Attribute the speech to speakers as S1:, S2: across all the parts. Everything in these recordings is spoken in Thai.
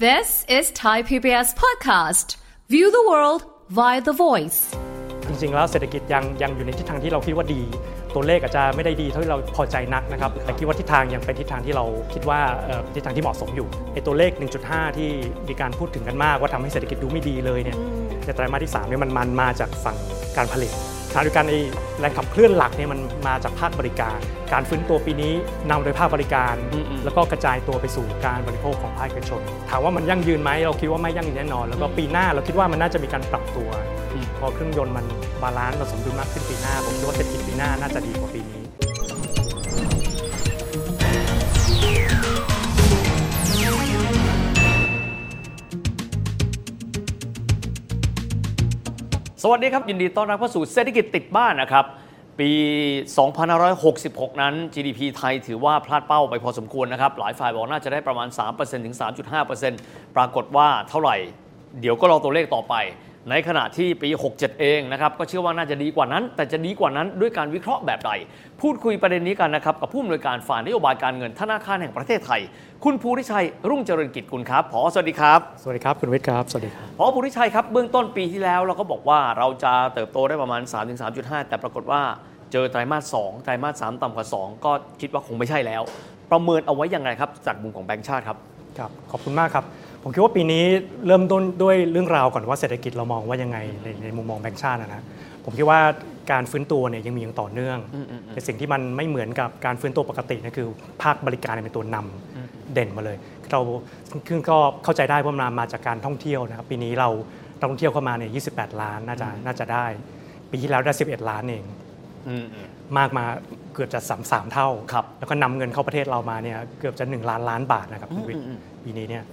S1: This is Thai PBS podcast. View the world via the voice.
S2: จริงๆ แล้วเศรษฐกิจยังยังอยู่ในทิศทางที่เราคิดว่าดี ตัวเลขอาจจะไม่ได้ดีเท่าที่เราพอใจนักนะครับ แต่คิดว่าทิศทางยังเป็นทิศทางที่เราคิดว่าเอ่อทิศทางที่เหมาะสมอยู่ไอ้ตัวเลข 1.5 ที่มีการพูดถึงกันมากว่าทำให้เศรษฐกิจดูไม่ดีเลยเนี่ยในไตรมาสที่3เนี่ยมันมันมาจากฝั่งการผลิต ขณะเดียวกันไอ้แรงขับเคลื่อนหลักเนี่ยมันมาจากภาคบริการ การฟื้นตัวปีนี้นำโดยภาคบริการ แล้วก็กระจายตัวไปสู่การบริโภคของภาคเอกชน ถามว่ามันยั่งยืนไหมเราคิดว่าไม่ยั่งยืนแน่นอน แล้วก็ปีหน้าเราคิดว่ามันน่าจะมีการปรับตัว พอเครื่องยนต์มัน balance สมดุลมากขึ้นปีหน้าผมคิดว่าเศรษฐกิจปีหน้าน่าจะดีกว่าปีนี้
S3: สวัสดีครับ ยินดีต้อนรับเข้าสู่เศรษฐกิจติดบ้านนะครับ ปี 2566 นั้น GDP ไทยถือว่าพลาดเป้าไปพอสมควรนะครับ หลายฝ่ายบอกน่าจะได้ประมาณ 3%ถึง 3.5%ปรากฏว่าเท่าไหร่ เดี๋ยวก็รอตัวเลขต่อไป ในขณะที่ปี 67 เองนะครับก็เชื่อว่าน่าจะดีกว่านั้น แต่จะดีกว่านั้นด้วยการวิเคราะห์แบบใด พูดคุยประเด็นนี้กันนะครับกับผู้อำนวยการฝ่ายนโยบายการเงินธนาคารแห่งประเทศไทย คุณภูริชัย รุ่งเจริญกิจกุลครับผอสวัสดีครับ
S2: สวัสดีครับคุณวิทย์ครับ สวัสดีครับ
S3: พอภูริชัยครับเบื้องต้นปีที่แล้วเราก็บอกว่าเราจะเติบโตได้ประมาณ 3-3.5 แต่ปรากฏว่าเจอไตรมาส 2 ไตรมาส 3 ต่ำกว่า 2 ก็คิดว่าคงไม่ใช่แล้ว ประเมินเอาไว้ยังไงครับจากมุมของแบงก์ชาติครับ
S2: ครับขอบคุณมากครับ ผมคิดว่าปีนี้เริ่มต้นด้วยเรื่องราวก่อนว่าเศรษฐกิจเรามองว่ายังไงในในมุมมองแบงก์ชาตินะนะผมคิดว่าการฟื้นตัวเนี่ยยังมีอย่างต่อเนื่องแต่สิ่งที่มันไม่เหมือนกับการฟื้นตัวปกตินะคือภาคบริการเนี่ยเป็นตัวนำเด่นมาเลย เราคือก็เข้าใจได้เพราะมันมาจากการท่องเที่ยวนะครับปีนี้เรานักท่องเที่ยวเข้ามาเนี่ย28 ล้านน่าจะน่าจะได้ ปีที่แล้วได้ 11 ล้านเองมากมาเกือบจะสามสามเท่า
S3: ครับ
S2: แล้วก็นำเงินเข้าประเทศเรามาเนี่ยเกือบจะ 1 ล้านล้านบาทนะครับคุณวิทย์ปีนี้เนี่ย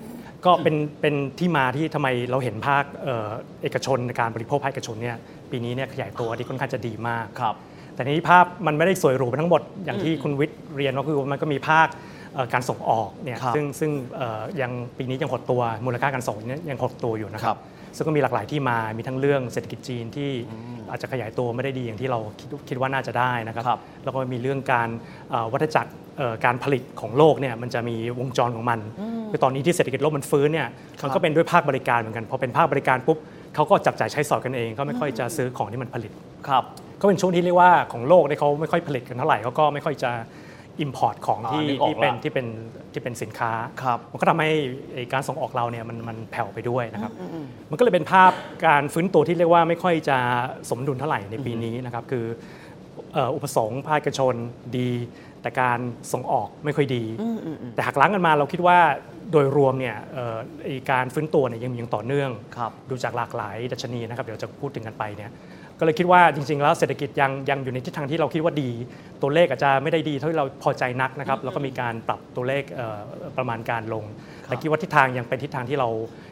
S2: ก็เป็นเป็นที่มาที่ทำไมเราเห็นภาคเอ่อเอกชนในการบริโภคภาคเอกชนเนี่ยปีนี้เนี่ยขยายตัวที่ค่อนข้างจะดีมาก
S3: ครับ
S2: แต่นี้ภาพมันไม่ได้สวยหรูไปทั้งหมดอย่างที่คุณวิทย์เรียนก็คือมันก็มีภาคเอ่อการส่งออกเนี่ย
S3: ครับ
S2: ซึ่งซึ่งเอ่อยังปีนี้ยังหดตัวมูลค่าการส่งเนี่ยยังหดตัวอยู่นะค
S3: ครั
S2: รับบ ซึ่งก็มีหลากหลายที่มา มีทั้งเรื่องเศรษฐกิจจีนที่อาจจะขยายตัวไม่ได้ดีอย่างที่เราคิดคิดว่าน่าจะได้นะครับ
S3: ครับ
S2: แล้วก็มีเรื่องการเอ่อวัฏจักรเอ่อการผลิตของโลกเนี่ยมันจะมีวงจรของมันคือตอนนี้ที่เศรษฐกิจโลกมันฟื้นเนี่ยมันก็เป็นด้วยภาคบริการเหมือนกันพอเป็นภาคบริการปุ๊บเขาก็จับจ่ายใช้สอยกันเอง ก็ไม่ค่อยจะซื้อของที่มันผลิต
S3: ครับ
S2: ก็เป็นช่วงที่เรียกว่าของโลกเนี่ยเขาไม่ค่อยผลิตกันเท่าไหร่เขาก็ไม่ค่อยจะ import ของ
S3: อ่า
S2: ที่
S3: นึกออก
S2: ที่เป็น
S3: ละ
S2: ที่เป็นที่เป็นสินค้า
S3: ครับ
S2: มันก็ทำให้ไอ้การส่งออกเราเนี่ยมันมันแผ่วไปด้วยนะครับ มันก็เลยเป็นภาพการฟื้นตัวที่เรียกว่าไม่ค่อยจะสมดุลเท่าไหร่ในปีนี้นะครับ คือเอ่ออุปสงค์ภาคเอกชนดี แต่การส่งออกไม่ค่อยดี แต่หักล้างกันมาเราคิดว่าโดยรวมเนี่ยเอ่อไอ้การฟื้นตัวเนี่ยยังมีอย่างต่อเนื่อง
S3: ครับ
S2: ดูจากหลากหลายดัชนีนะครับ เดี๋ยวจะพูดถึงกันไปเนี่ย ก็เลยคิดว่าจริงๆ แล้วเศรษฐกิจยังยังอยู่ในทิศทางที่เราคิดว่าดี ตัวเลขอาจจะไม่ได้ดีเท่าที่เราพอใจนักนะครับแล้วก็มีการปรับตัวเลขเอ่อประมาณการลง แต่คิดว่าทิศทางยังเป็นทิศทางที่เรา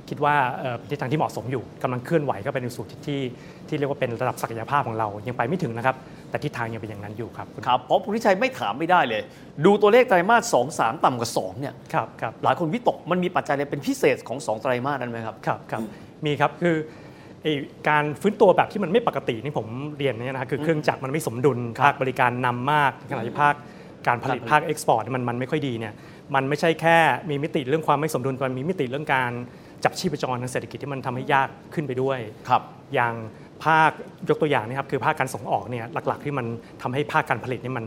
S2: คิดว่าเอ่อทิศทางที่เหมาะสมอยู่กำลังเคลื่อนไหวก็เป็นในสู่ทิศที่ที่เรียกว่าเป็นระดับศักยภาพของเรายังไปไม่ถึงนะครับ แต่ทิศทางยังเป็นอย่างนั้นอยู่ครับคุณ
S3: ครับเพราะภูริชัยไม่ถามไม่ได้เลย ดูตัวเลขไตรมาส2 3 ต่ำกว่า2เนี่ย
S2: ครับครับ
S3: หลายคนวิตกมันมีปัจจัยอะไรเป็นพิเศษของ 2 ไตรมาสนั้นไหมครับ
S2: ครับครับมีครับคือไอ้ การฟื้นตัวแบบที่มันไม่ปกตินี่ผมเรียนเนี่ยนะครับคือเครื่องจักรมันไม่สมดุลภาคบริการนำมากขณะที่ภาคการผลิต
S3: การผลิต
S2: ภาคเอ็กซ์พอร์ตมันมันไม่ค่อยดีเนี่ยมันไม่ใช่แค่มีมิติเรื่องความไม่สมดุลแต่มันมีมิติเรื่องการจับชีพจรทางเศรษฐกิจที่มันทำให้ยากขึ้นไปด้วย
S3: ครับ
S2: อย่างภาคยกตัวอย่างนะครับคือภาคการส่งออกเนี่ยหลักๆ ที่มันทำให้ภาคการผลิตนี่มัน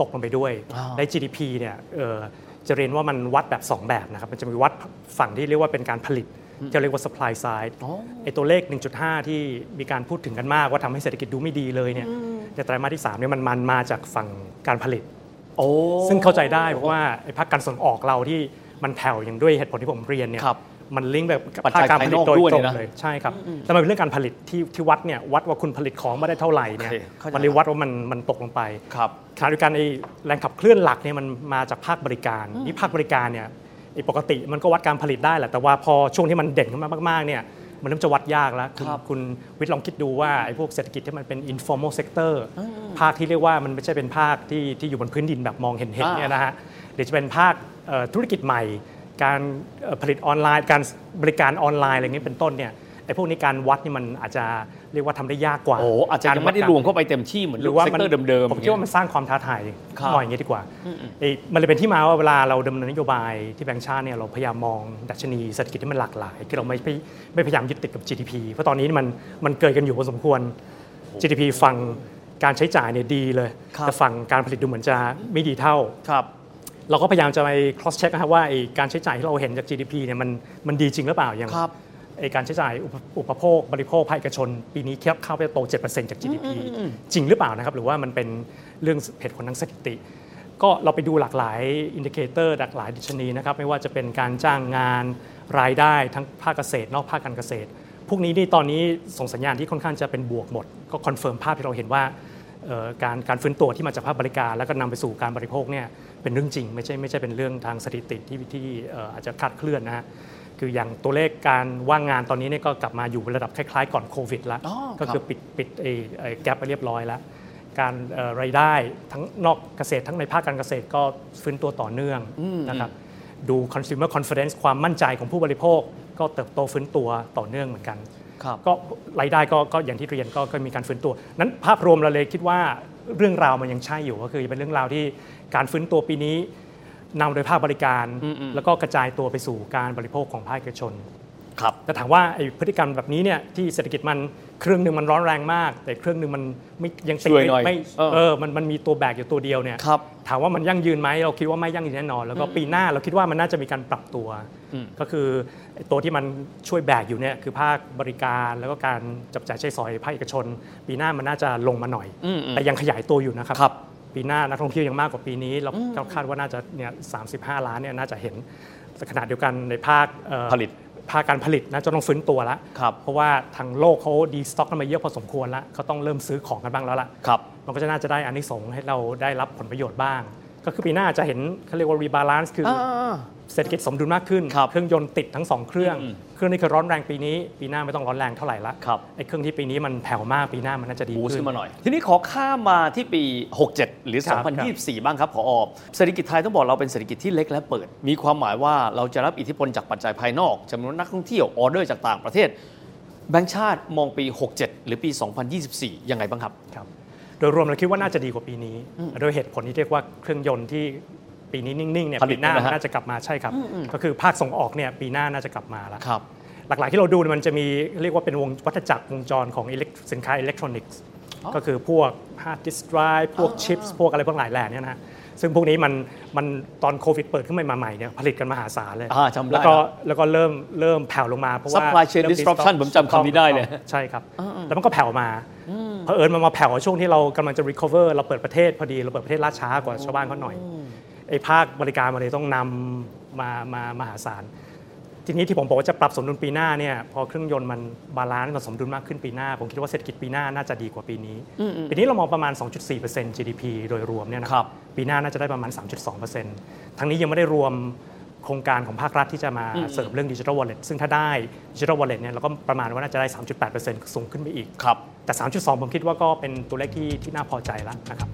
S2: ตกลงไปด้วย
S3: อ้าว
S2: ใน GDP เนี่ยเอ่อจะเรียนว่ามันวัดแบบ 2 แบบนะครับมันจะมีวัดฝั่งที่เรียกว่าเป็นการผลิต ที่เราเรียกว่า supply side
S3: อ๋อ
S2: ไอ้ตัวเลข 1.5 ที่มีการพูดถึงกันมากว่าทำให้เศรษฐกิจดูไม่ดีเลยเนี่ยในไตรมาสที่3เนี่ยมันมันมาจากฝั่งการผลิต
S3: โอ้
S2: ซึ่งเข้าใจได้เพราะว่าไอ้ภาคการส่งออกเราที่มันแผ่วอย่างด้วยเหตุผลที่ผมเรียนเนี่ย
S3: ครับ
S2: มันลิงก์แบบกับ
S3: ปัจจั
S2: ภายคการผลิตโดย
S3: ภายนอกด้วย
S2: ตรง
S3: เลยนะ
S2: เลยใช่ครับแต่มันเป็นเรื่องการผลิตที่ที่วัดเนี่ยวัดว่าคุณผลิตของมาได้เท่าไหร่เนี่ย
S3: โอเคเข้าใจ
S2: มันเลยวัดว่ามันมันตกลงไป
S3: ครับ
S2: ขณะเดียวกันไอ้แรงขับเคลื่อนหลักเนี่ยมันมาจากภาคบริการนี่ภาคบริการเนี่ย ไอ้ปกติมันก็วัดการผลิตได้แหละ แต่ว่าพอช่วงที่มันเด่นขึ้นมามากๆเนี่ยมันเริ่มจะวัดยากแล้วคุณ
S3: ครับ
S2: คุณวิทย์ลองคิดดูว่าไอ้พวกเศรษฐกิจที่มันเป็น informal sector ภาคที่เรียกว่ามันไม่ใช่เป็นภาคที่ที่อยู่บนพื้นดินแบบมองเห็นเห็น
S3: อ่า
S2: เนี่ยนะฮะหรือจะเป็นภาคเอ่อธุรกิจใหม่ การเอ่อผลิตออนไลน์ การบริการออนไลน์อะไรอย่างนี้เป็นต้นเนี่ย ไอ้พวกนี้การวัดนี่มันอาจจะเรียกว่าทำได้ยากกว่า
S3: โอ้อาจจะยังไม่ได้รวมเข้าไปเต็มที่เหมือน
S2: หรือว่า
S3: เซก
S2: มัน
S3: เตอร์เดิมๆ
S2: ผมคิดว่ามันสร้างความท้าทาย
S3: ครับ
S2: หน่อยอย่างนี้ดีกว่าเอ้ยมันเลยเป็นที่มาว่าเวลาเราดำเนินนโยบายที่แบงก์ชาติเนี่ยเราพยายามมองดัชนีเศรษฐกิจที่มันหลากหลายคือเราไม่ไม่ไม่พยายามยึดติดกับ GDP เพราะตอนนี้มันมันเกิดกันอยู่พอสมควร GDP ฝั่งการใช้จ่ายเนี่ยดีเลย
S3: ครับ
S2: แต่ฝั่งการผลิตดูเหมือนจะไม่ดีเท่า
S3: ครับ
S2: เราก็พยายามจะไป cross check นะครับว่าไอ้การใช้จ่ายที่เราเห็นจาก GDP เนี่ยมันมันดีจริงหรือเปล่าอย่าง
S3: ครับ
S2: ไอ้ การใช้จ่ายอุปอุปโภคบริโภคภาคเอกชน ปีนี้เข้าเข้าไปโต 7%จาก GDP จริงหรือเปล่านะครับ หรือว่ามันเป็นเรื่องเหตุผลทางสถิติ ก็เราไปดูหลากหลาย indicator หลากหลายดัชนีนะครับ ไม่ว่าจะเป็นการจ้างงานรายได้ทั้งภาคเกษตร นอกภาคการเกษตร พวกนี้นี่ตอนนี้ส่งสัญญาณที่ค่อนข้างจะเป็นบวกหมด ก็ confirm ภาพที่เราเห็นว่าเอ่อการการฟื้นตัวที่มาจากภาคบริการ แล้วก็นำไปสู่การบริโภคเนี่ยเป็นเรื่องจริง ไม่ใช่ไม่ใช่เป็นเรื่องทางสถิติที่ที่เอ่ออาจจะคลาดเคลื่อนนะฮะ คืออย่างตัวเลขการว่างงานตอนนี้เนี่ยก็กลับมาอยู่ระดับคล้ายๆ ก่อนโควิดแล้ว
S3: อ๋อ
S2: ก็
S3: ครับ
S2: คือปิดปิดไอ้ไอ้แกลบไปเรียบร้อยแล้วการเอ่อรายได้ทั้งนอกเกษตรทั้งในภาคการเกษตรก็ฟื้นตัวต่อเนื่องนะครับดู consumer confidence ความมั่นใจของผู้บริโภค ก็เติบโตฟื้นตัวต่อเนื่องเหมือนกัน
S3: ครับ
S2: ก็รายได้ก็ก็อย่างที่เรียนก็ก็มีการฟื้นตัว นั้นภาพรวมเราเลยคิดว่าเรื่องราวมันยังใช่อยู่ก็คือเป็นเรื่องราวที่การฟื้นตัวปีนี้ นำโดยภาคบริการ แล้วก็กระจายตัวไปสู่การบริโภคของภาคเอกชน
S3: ครับ
S2: แต่ถามว่าไอ้พฤติกรรมแบบนี้เนี่ยที่เศรษฐกิจมันเครื่องหนึ่งมันร้อนแรงมาก แต่เครื่องหนึ่งมันไม่ยังติด
S3: ช่วยหน่อย
S2: ไม่
S3: เออ
S2: เออมันมันมีตัวแบกอยู่ตัวเดียวเนี่ย
S3: ครับ
S2: ถามว่ามันยั่งยืนไหมเราคิดว่าไม่ยั่งยืนแน่นอน แล้วก็ปีหน้าเราคิดว่ามันน่าจะมีการปรับตัว ก็คือไอ้ตัวที่มันช่วยแบกอยู่เนี่ยคือภาคบริการแล้วก็การจับจ่ายใช้สอยภาคเอกชน ปีหน้ามันน่าจะลงมาหน่อย
S3: อืมอืม
S2: แต่ยังขยายตัวอยู่นะครับ
S3: ครับ
S2: ปีหน้านักท่องเที่ยวยังมากกว่าปีนี้ เราเราคาดว่าน่าจะเนี่ย35ล้านเนี่ยน่าจะเห็นแต่ขณะเดียวกันในภาคเอ่อ
S3: ผลิต
S2: ภาคการผลิตน่าจะต้องฟื้นตัวแล้ว
S3: ครับ
S2: เพราะว่าทางโลกเขา destock กันมาเยอะพอสมควรแล้วเขาต้องเริ่มซื้อของกันบ้างแล้วล่ะ
S3: ครับ
S2: มันก็จะน่าจะได้อานิสงส์ให้เราได้รับผลประโยชน์บ้าง ก็คือปีหน้าจะเห็นเขาเรียกว่า rebalance คืออ
S3: อ่า
S2: เศรษฐกิจสมดุลมากขึ้น
S3: ครับ
S2: เครื่องยนต์ติดทั้งสองเครื่อง เครื่องนี้คือร้อนแรงปีนี้ ปีหน้าไม่ต้องร้อนแรงเท่าไหร่ละ
S3: ครับ
S2: ไอ้เครื่องที่ปีนี้มันแผ่วมากปีหน้ามันน่าจะดี
S3: boost
S2: ขึ้น
S3: มาหน่อย ทีนี้ขอข้ามมาที่ปี 67 หรือ
S2: ครับ
S3: 2024 บ้างครับขออเศรษฐกิจไทยต้องบอกเราเป็นเศรษฐกิจที่เล็กและเปิด มีความหมายว่าเราจะรับอิทธิพลจากปัจจัยภายนอกจำนวนนักท่องเที่ยวออเดอร์จากต่างประเทศแบงก์ชาติมองปี 67 หรือปี 2024 ยังไงบ้างครับ
S2: ครับ โดยรวมเราคิดว่าน่าจะดีกว่าปีนี้ โดยเหตุผลที่เรียกว่าเครื่องยนต์ที่ปีนี้นิ่งๆเนี่ย
S3: ผลิ
S2: ปี
S3: ต
S2: หน้า
S3: นะฮะ
S2: มันน่าจะกลับมาใช่ครับ ก็คือภาคส่งออกเนี่ยปีหน้าน่าจะกลับมาแล้ว
S3: ครับ
S2: หลักๆที่เราดูเนี่ยมันจะมีเรียกว่าเป็นวงวัฏจักรวงจรของอิเล็กสินค้าอิเล็กทรอนิกส์ก็คือพวก hard disk drive พวก chips พวกอะไรพวกหลายแหล่เนี่ยนะฮะซึ่งพวกนี้มันมันตอนโควิดเปิดขึ้นมาใหม่ๆเนี่ยผลิตกันมหาศาลเลย
S3: อ่าจำได้
S2: แล้วก็
S3: นะ
S2: แล้วก็เริ่มเริ่มแผ่วลงมาเพราะว่า
S3: Supply chain
S2: เริ่ม
S3: disruption
S2: destock
S3: ผมจำคำนี้ได้เลย
S2: ใช่ครับ แล้วมันก็แผ่วมา เพอเอิญมันมาแผ่วช่วงที่เรากำลังจะ recover เราเปิดประเทศพอดีเราเปิดประเทศล่าช้ากว่าชาวบ้านเขาหน่อยไอ้ภาคบริการมาเลยต้องนำมามามหาศาลทีนี้ที่ผมบอกว่าจะปรับสมดุลปีหน้าเนี่ยพอเครื่องยนต์มันbalance มันสมดุลมากขึ้นปีหน้า ผมคิดว่าเศรษฐกิจปีหน้าน่าจะดีกว่าปีนี้ ปีนี้เรามองประมาณ 2.4% GDP โดยรวมเนี่ยนะครับปีหน้าน่าจะได้ประมาณ 3.2%ทั้งนี้ยังไม่ได้รวม โครงการของภาครัฐที่จะมาเสริมเรื่องดิจิทัลวอลเล็ตซึ่งถ้าได้ดิจิทัลวอลเล็ตเนี่ยเราก็ประมาณว่าน่าจะได้ 3.8%สูงขึ้นไปอีก
S3: ครับ
S2: แต่ 3.2 ผมคิดว่าก็เป็นตัวเลขที่ที่น่าพอใจแล้วนะครับ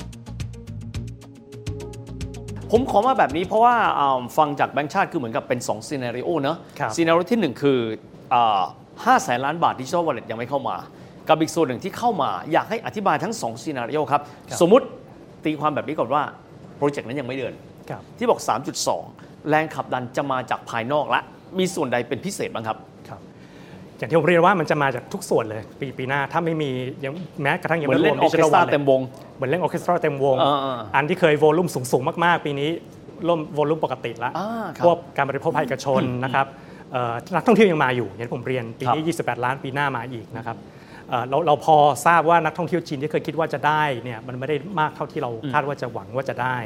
S3: ผมขอมาแบบนี้เพราะว่าอ่าฟังจากแบงก์ชาติคือเหมือนกับเป็น2 scenario เนอะ
S2: ครับ
S3: scenario ที่ 1 คือ5แสนล้านบาทดิจิทัลวอลเล็ตยังไม่เข้ามา กับอีกส่วนหนึ่งที่เข้ามาอยากให้อธิบายทั้ง2 scenario ครับ
S2: ครับ
S3: สมมุติตีความแบบนี้ก่อนว่า project นั้นยังไม่เดิน
S2: ครับ
S3: ที่บอก 3.2 แรงขับดันจะมาจากภายนอกละ มีส่วนใดเป็นพิเศษบ้างครับ
S2: ครับ อย่างที่ผมเรียนว่ามันจะมาจากทุกส่วนเลย ปีปีหน้าถ้าไม่มียังแม้กระทั่งยัง
S3: เหมือน
S2: ไม่ร
S3: เล่
S2: วนม
S3: ออ
S2: ดิ
S3: ร์
S2: จิ
S3: เค
S2: ทั
S3: ส
S2: ล
S3: ต
S2: วอ
S3: รา
S2: ลเล็
S3: เต็
S2: ต
S3: มวง
S2: เหมือนเล่นออร์เคสตราเต็มวง
S3: เออเออ
S2: อันที่เคย volume สูงๆมากๆ ปีนี้ volume ปกติแล้ว
S3: อ่าครับ
S2: พวกการบริโภคภาคเอกชนนะครับเอ่อนักท่องเที่ยวยังมาอยู่อย่างที่ผมเรียนปีนี้ 28 ล้านปีหน้ามาอีกนะครับเอ่อเราเราพอทราบว่านักท่องเที่ยวจีนที่เคยคิดว่าจะได้เนี่ยมันไม่ได้มากเท่าที่เราคาดว่าจะหวังว่าจะได้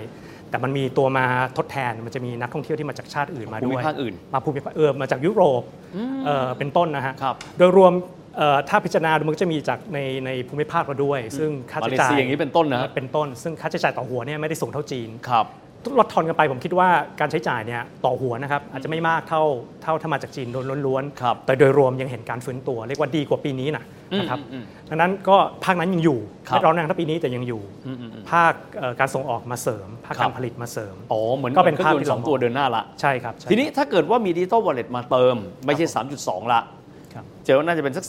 S2: แต่มันมีตัวมาทดแทนมันจะมีนักท่องเที่ยวที่มาจากชาติอื่นมา
S3: ภู
S2: ด้
S3: มิ
S2: วย
S3: ภาคอื่น
S2: มาภูมิภาคเออมาจากยุโรปเอ่อเป็นต้นนะฮะ
S3: ครับ
S2: โดยรวมเอ่อถ้าพิจารณาดูมันก็จะมีจากในในภูมิภาคเราด้วย ซึ่งค่าใช้จ่าย
S3: มาเลเซียอย่างนี้เป็นต้นนะ
S2: เป็นต้น ซึ่งค่าใช้จ่ายต่อหัวเนี่ยไม่ได้สูงเท่าจีน
S3: ครับ
S2: ลดทอนกันไปผมคิดว่าการใช้จ่ายเนี่ยต่อหัวนะครับอาจจะไม่มากเท่าเท่าถ้ามาจากจีนล้วน
S3: ครับ
S2: แต่โดยรวมยังเห็นการฟื้นตัวเรียกว่าดีกว่าปีนี้นะ นะครับ
S3: อืมอืม
S2: ดังนั้นก็ภาคนั้นยังอยู่
S3: ครับ
S2: ไม่ร้อนแรงเท่าปีนี้แต่ยังอยู่
S3: อืมอืมอืม
S2: ภาคเอ่อการส่งออกมาเสริม ภาค
S3: ครั
S2: การ
S3: บ
S2: ผลิตมาเสริม
S3: อ๋อเหมือน
S2: ก็เป็น
S3: ครื่อง
S2: ภาพ
S3: ยน
S2: ที่
S3: ต์สอง
S2: เรามอง
S3: ตัวเดินหน้าละ
S2: ใช่ครับใช่
S3: ทีนี้ถ้าเกิดว่ามีดิจิตอลวอลเล็ตมาเติม ไม่ใช่ 3.2 ละ
S2: ครับ
S3: เจอว่าน่าจะเป็นสัก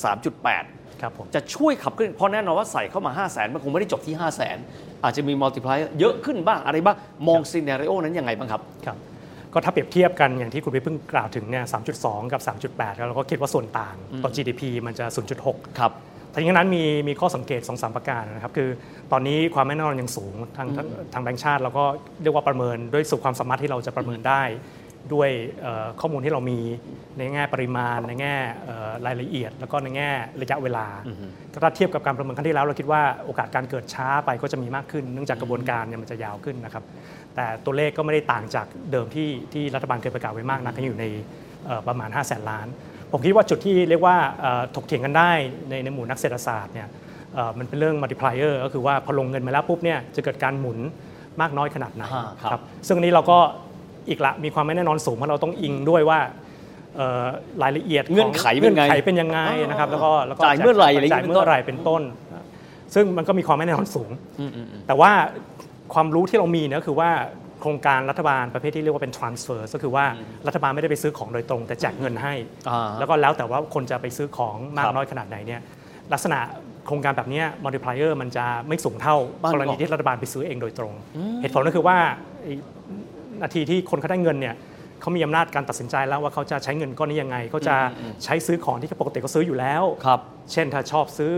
S3: 3.8
S2: ครับผม
S3: จะช่วยขับขึ้นเพราะแน่นอนว่าใส่เข้ามา 5 0 0 0 0นมันคงไม่ได้จบที่ 5 0 0 0 0นอาจจะมีมัลติพลายเยอะขึ้นบ้างอะไรบ้างมองซีเน r ร o นั้นยังไงบ้างครับ
S2: ครับ ก็ถ้าเปรียบเทียบกันอย่างที่คุณวิทย์เพิ่งกล่าวถึงเนี่ย 3.2 กับ 3.8แล้วเราก็คิดว่าส่วนต่างต่อ GDP มันจะ 0.6
S3: ครับ
S2: ทั้งนี้นั้นมีมีข้อสังเกต2-3ประการนะครับ คือตอนนี้ความไม่แน่นอนยังสูงทางทางทางแบงก์ชาติเราก็เรียกว่าประเมินด้วยสุดความสามารถที่เราจะประเมินได้ ด้วยเอ่อข้อมูลที่เรามีในแง่ปริมาณ ในแง่เอ่อรายละเอียด แล้วก็ในแง่ระยะเวลาก็ถ้าเทียบกับการประเมินครั้งที่แล้ว เราคิดว่าโอกาสการเกิดช้าไปก็จะมีมากขึ้น เนื่องจากกระบวนการเนี่ยมันจะยาวขึ้นนะครับ แต่ตัวเลขก็ไม่ได้ต่างจากเดิมที่ที่รัฐบาลเคยประกาศไว้มากนักอยู่ในเอ่อประมาณ 5 0 0แสนล้าน ผมคิดว่าจุดที่เรียกว่าเอ่อถกเถียงกันได้ในในหมู่นักเศรษฐศาสตร์เนี่ยเอ่อมันเป็นเรื่อง multiplier ก็คือว่าพอลงเงินมาแล้วปุ๊บเนี่ยจะเกิดการหมุนมากน้อยขนาดไหน
S3: อ่าครับ
S2: ซึ่งอันนี้เราก็ อีกละมีความไม่แน่นอนสูงเพราะเราต้องอิงด้วยว่าเอ่อรายละเอียดข
S3: เงื่อนไขเป็นไง
S2: เงื่อนไขเป็นยังไงนะครับแล้วก็แล้วก็
S3: จ่ายเมื่อไหร่อะไรอย่างงี้
S2: จ่ายเมื่อไหร่เป็นต้น ซึ่งมันก็มีความไม่แน่นอนสูง แต่ว่าความรู้ที่เรามีเนี่ยก็คือว่าโครงการรัฐบาลประเภทที่เรียกว่าเป็น transfer ก็คือว่ารัฐบาลไม่ได้ไปซื้อของโดยตรง แต่แจกเงินให้
S3: อ่า
S2: แล้วก็แล้วแต่ว่าคนจะไปซื้อของมา
S3: ค
S2: ก
S3: รับ
S2: น้อยขนาดไหนเนี่ยลักษณะโครงการแบบเนี้ย multiplier มันจะไม่สูงเท่า
S3: บ้าน
S2: กรณีที่รัฐบาลไปซื้อเองโดยตรง เหตุผลก็คือว่าไอ้ นาทีที่คนเขาได้เงินเนี่ยเขามีอำนาจการตัดสินใจแล้วว่าเขาจะใช้เงินก้อนนี้ยังไงเขาจะใช้ซื้อของที่ปกติเขาซื้ออยู่แล้ว
S3: ครับ
S2: เช่นถ้าชอบซื้อ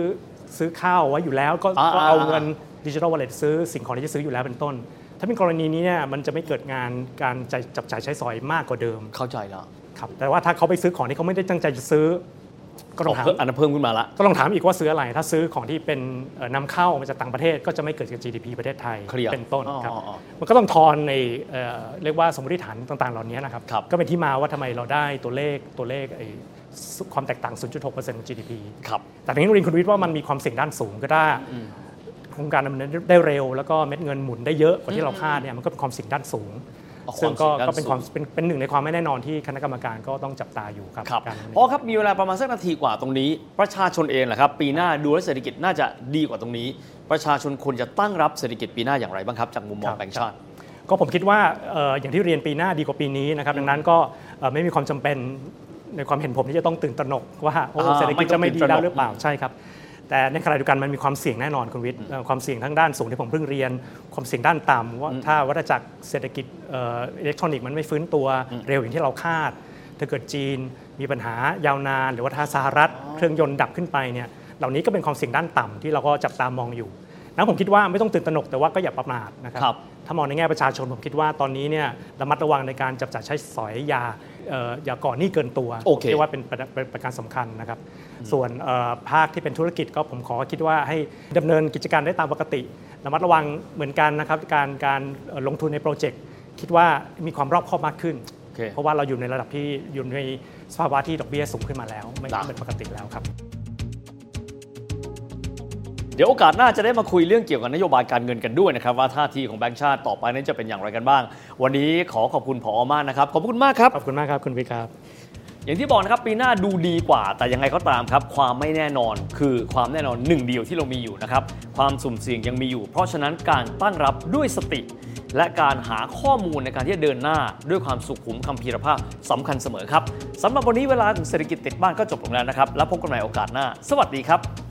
S2: ซื้อข้าวไว้อยู่แล้วก็
S3: อ่า
S2: ก็เอา
S3: อ่า
S2: เงินดิจิทัลวอลเล็ตซื้อสิ่งของที่จะซื้ออยู่แล้วเป็นต้น ถ้าเป็นกรณีนี้เนี่ยมันจะไม่เกิดงานการจ่ายจับจ่ายใช้สอยมากกว่าเดิม
S3: เข้าใจแล้ว
S2: ครับแต่ว่าถ้าเขาไปซื้อของที่เขาไม่ได้ตั้งใจจะซื้อ ก็ต้องถาม
S3: เพิ่มอันนั้นเพิ่มขึ้นมาละ
S2: ก็ต้องถามอีกว่าซื้ออะไร ถ้าซื้อของที่เป็นเอ่อนำเข้ามาจากต่างประเทศก็จะไม่เกิดกับ GDP ประเทศไทย
S3: เคลียร์
S2: เป็นต้นครับ
S3: อ๋ออ๋อ
S2: มันก็ต้องทอนในเอ่อเรียกว่าสมมติฐานต่างๆ เหล่านี้นะครับ
S3: ครับ
S2: ก็เป็นที่มาว่าทำไมเราได้ตัวเลขตัวเลขไอ้ความแตกต่าง 0.6%ของ GDP
S3: ครับ
S2: แต่ทีนี้เรียนคุณวิทย์ว่ามันมีความเสี่ยงด้านสูงก็ได้โครงการดำเนินได้เร็ว แล้วก็เม็ดเงินหมุนได้เยอะกว่าที่เราคาดเนี่ยมันก็เป็นความเสี่ยงด้านสูง
S3: อ๋อ
S2: ซึ่งก็
S3: ความเสี่ยงด้าน
S2: ก็เป็นความ
S3: สูง
S2: เป็นเป็นหนึ่งในความไม่แน่นอนที่คณะกรรมการก็ต้องจับตาอยู่ครับ
S3: ครับ
S2: การดำเนิน
S3: เพราะครับมีเวลาประมาณสักนาทีกว่าตรงนี้ ประชาชนเองแหละครับ ปีหน้าดูแลวเศรษฐกิจน่าจะดีกว่าตรงนี้ ประชาชนควรจะตั้งรับเศรษฐกิจปีหน้าอย่างไรบ้างครับจากมุมมองแบงก์ชาติ
S2: ก็ผมคิดว่าเอ่ออย่างที่เรียนปีหน้าดีกว่าปีนี้นะครับดังนั้นก็เอ่อไม่มีความจำเป็นในความเห็นผมที่จะต้องตื่นตระหนกว่าโอ้
S3: อ่า
S2: เศรษฐกิจจะไม่ดี
S3: ไม่ต้องตื่นตระหน
S2: แล้
S3: ก
S2: วหรือเปล่าใช่ครับ แต่ในขณะเดียวกันมันมีความเสี่ยงแน่นอนคุณวิทย์เอ่อความเสี่ยงทั้งด้านสูงที่ผมเพิ่งเรียน ความเสี่ยงด้านต่ำว่าถ้าวัฏจักรเศรษฐกิจเอ่ออิเล็กทรอนิกส์มันไม่ฟื้นตัวเร็วอย่างที่เราคาด ถ้าเกิดจีนมีปัญหายาวนาน หรือว่าถ้าสหรัฐเครื่องยนต์ดับขึ้นไปเนี่ยเหล่านี้ก็เป็นความเสี่ยงด้านต่ำที่เราก็จับตามองอยู่ นั้นผมคิดว่าไม่ต้องตื่นตระหนกแต่ว่าก็อย่าประมาทนะครั
S3: ครับ
S2: ถ้ามองในแง่ประชาชนผมคิดว่าตอนนี้เนี่ยระมัดระวังในการจับจ่ายใช้สอยยาเอ่ออย่าก่อนหนี้เกินตัว
S3: โอเค
S2: ผมคิดว่าเป็นประเป็นประการสำคัญนะครับ ส่วนเอ่อภาคที่เป็นธุรกิจก็ผมขอคิดว่าให้ดำเนินกิจการได้ตามปกติ ระมัดระวังเหมือนกันนะครับการการเอ่อลงทุนในโปรเจกต์คิดว่ามีความรอบคอบมากขึ้น
S3: โอเค
S2: เพราะว่าเราอยู่ในระดับที่อยู่ในสภาวะที่ดอกเบี้ยสูงขึ้นมาแล้ว ไม่
S3: ครับ
S2: เป็นปกติแล้วครับ
S3: เดี๋ยวโอกาสหน้าจะได้มาคุยเรื่องเกี่ยวกับนโยบายการเงินกันด้วยนะครับว่าท่าทีของแบงก์ชาติต่อไปนั้นจะเป็นอย่างไรกันบ้าง วันนี้ขอขอบคุณผอมากนะครับขอบคุณมากครับ
S2: ขอบคุณมากครับคุณวิครับ
S3: อย่างที่บอกนะครับปีหน้าดูดีกว่าแต่ยังไงก็ตามครับ ความไม่แน่นอนคือความแน่นอนหนึ่งเดียวที่เรามีอยู่นะครับ ความสุ่มเสี่ยงยังมีอยู่ เพราะฉะนั้นการตั้งรับด้วยสติ และการหาข้อมูลในการที่จะเดินหน้าด้วยความสุขุมคำพีรภาพสำคัญเสมอครับสำหรับวันนี้เวลาของเศรษฐกิจติดบ้านก็จบลงแล้วนะครับ แล้วพบกันใหม่โอกาสหน้า สวัสดีครับ